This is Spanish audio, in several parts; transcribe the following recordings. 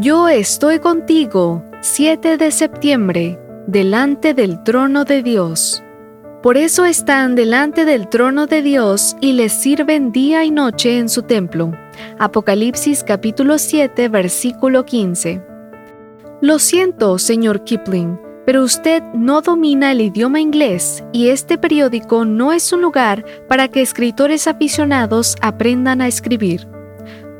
Yo estoy contigo, 7 de septiembre, delante del trono de Dios. Por eso están delante del trono de Dios y les sirven día y noche en su templo. Apocalipsis capítulo 7, versículo 15. Lo siento, señor Kipling, pero usted no domina el idioma inglés y este periódico no es un lugar para que escritores aficionados aprendan a escribir.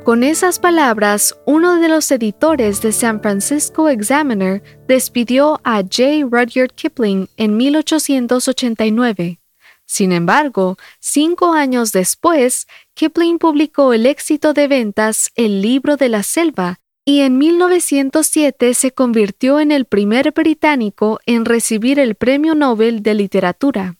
Con esas palabras, uno de los editores de San Francisco Examiner despidió a J. Rudyard Kipling en 1889. Sin embargo, cinco años después, Kipling publicó el éxito de ventas El libro de la selva y en 1907 se convirtió en el primer británico en recibir el Premio Nobel de Literatura.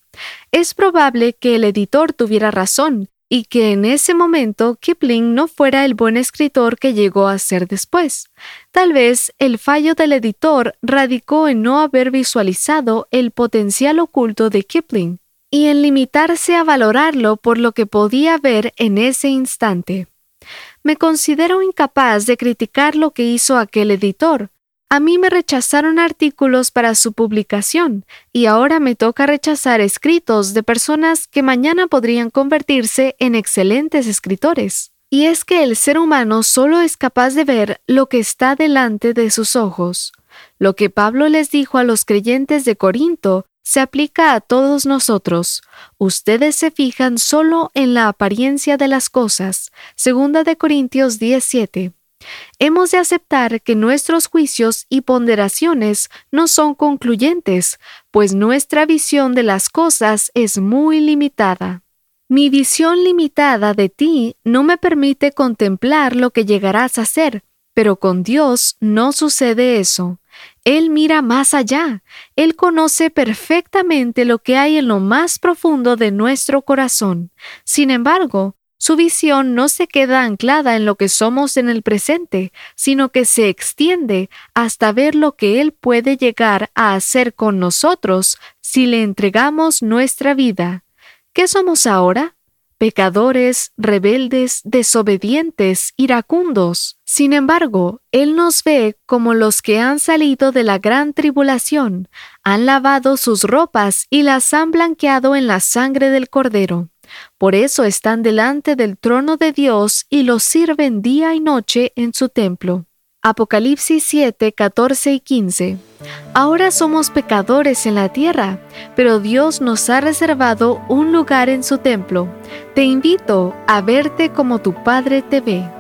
Es probable que el editor tuviera razón, y que en ese momento Kipling no fuera el buen escritor que llegó a ser después. Tal vez el fallo del editor radicó en no haber visualizado el potencial oculto de Kipling y en limitarse a valorarlo por lo que podía ver en ese instante. Me considero incapaz de criticar lo que hizo aquel editor, a mí me rechazaron artículos para su publicación y ahora me toca rechazar escritos de personas que mañana podrían convertirse en excelentes escritores. Y es que el ser humano solo es capaz de ver lo que está delante de sus ojos. Lo que Pablo les dijo a los creyentes de Corinto se aplica a todos nosotros. Ustedes se fijan solo en la apariencia de las cosas. Segunda de Corintios 17. Hemos de aceptar que nuestros juicios y ponderaciones no son concluyentes, pues nuestra visión de las cosas es muy limitada. Mi visión limitada de ti no me permite contemplar lo que llegarás a ser, pero con Dios no sucede eso. Él mira más allá, Él conoce perfectamente lo que hay en lo más profundo de nuestro corazón. Sin embargo, su visión no se queda anclada en lo que somos en el presente, sino que se extiende hasta ver lo que Él puede llegar a hacer con nosotros si le entregamos nuestra vida. ¿Qué somos ahora? Pecadores, rebeldes, desobedientes, iracundos. Sin embargo, Él nos ve como los que han salido de la gran tribulación, han lavado sus ropas y las han blanqueado en la sangre del Cordero. Por eso están delante del trono de Dios y los sirven día y noche en su templo. Apocalipsis 7, 14 y 15. Ahora somos pecadores en la tierra, pero Dios nos ha reservado un lugar en su templo. Te invito a verte como tu Padre te ve.